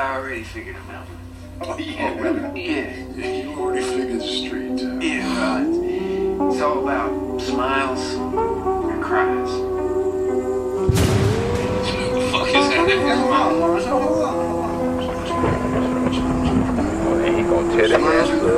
I already figured him out. Oh, yeah, oh, really? Yeah. You already figured the street out. Yeah, well, it's, it's all about smiles and cries. What the fuck is that he gonna tear ass up.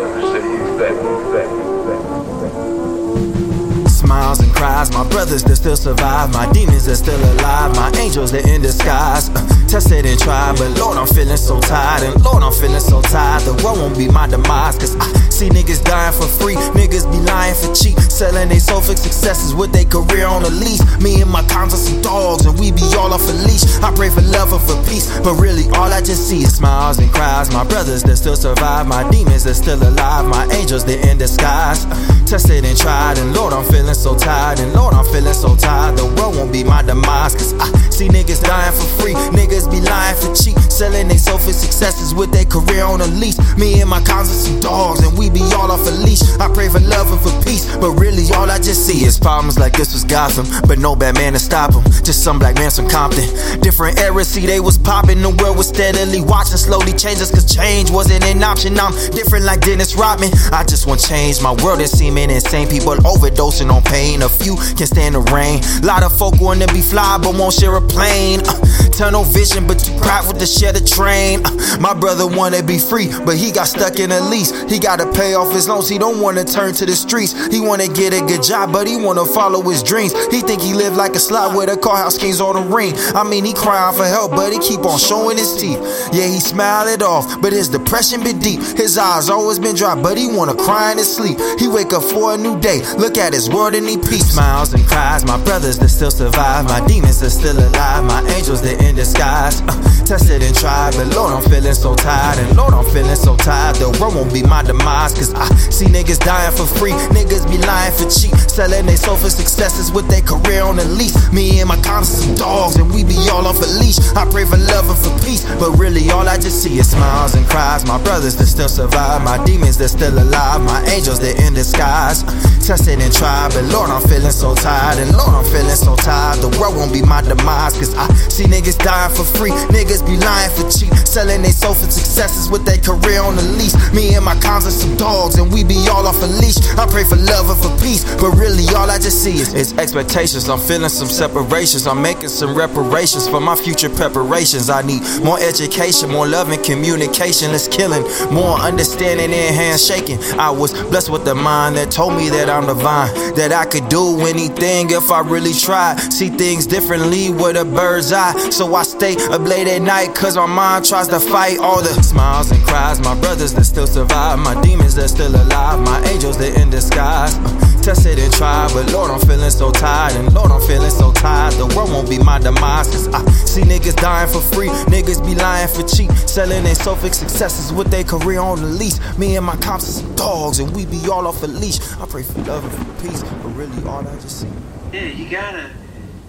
Say. Smiles and cries, my brothers that still survive, my demons that still alive, my angels that in disguise. Tested and tried, but Lord, I'm feeling so tired, and Lord, I'm feeling so tired. The world won't be my demise, cause I see niggas dying for free, niggas be lying for cheap, selling they soul for successes with their career on a lease. Me and my cons are some dogs, and we be all off a leash. I pray for love and for peace, but really all I just see is smiles and cries. My brothers that still survive, my demons that still alive, my angels that in disguise. Tested and tried, and Lord, I'm feeling so tired, and Lord, I'm feeling so tired. The be my demise, cause I see niggas dying for free, niggas be lying for cheap, selling they for successes with their career on a lease. Me and my cons are some dogs, and we be all off a leash. I pray for love and for peace, but really all I just see is problems like this was Gotham, but no bad man to stop them. Just some black man from Compton. Different eras, see they was popping, the world was steadily watching, slowly changes, cause change wasn't an option. I'm different like Dennis Rodman. I just want change. My world is seeming insane. People overdosing on pain. A few can stand the rain. Lot of folk wanna be fly, but won't share a plane. Uh, tunnel vision, but too prideful to share the train. Uh, my brother wanna be free, but he got stuck in a lease. He gotta pay off his loans. He don't wanna turn to the streets. He wanna get a good job, but he wanna follow his dreams. He think he live like a slut with a car house keys on the ring. I mean, he crying for help, but he keep on showing his teeth. Yeah, he smile it off, but his depression been deep. His eyes always been dry, but he wanna cry in his sleep. He wake up for a new day. Look at his world and he peace. Smiles and cries, my brothers that still survive, my demons are still alive, my angels that in disguise. Uh, tested and tried, but Lord, I'm feeling so tired, and Lord, I'm feeling so tired. The world won't be my demise, cause I see niggas dying for free, niggas be lying for cheap, selling they soul for successes with their career on the lease. Me and my cons are dogs, and we be all off a leash. I pray for love and for peace, but really all I just see is smiles and cries. My brothers that still survive, my demons that still alive, my angels that in disguise. Tested and tried, but Lord, I'm feeling so tired, and Lord, I'm feeling so tired. The world won't be my demise, cause I see niggas dying for free, niggas be lying for cheap, selling they soul for successes with their career on the lease. Me and my cons are some dogs, and we be all off a leash. I pray for love and for peace, but really all I just see is, is expectations. I'm feeling some separations, I'm making some reparations for my future preparations. I need more education, more love and communication. Let's killing, more understanding and handshaking. I was blessed with the mind that told me that I'm divine, that I could do anything if I really tried. See things differently with a bird's eye, so I stay up late at night cause my mind tries to fight all the smiles and cries. My brothers that still survive, my demons that still alive, my angels that in disguise. Uh, tested and tried, but Lord, I'm feeling so tired, and Lord, I'm feeling so tired. The world won't be my demise, cause I see niggas dying for free, niggas be lying for cheap, selling their for successes with their career on the lease. Me and my cops some dogs, and we be all off a leash. I pray for love and for peace, but really all I just see. Yeah, you gotta,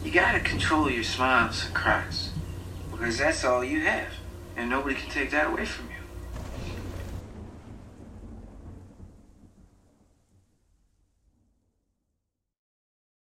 you gotta control your smiles and cries, because that's all you have, and nobody can take that away from you.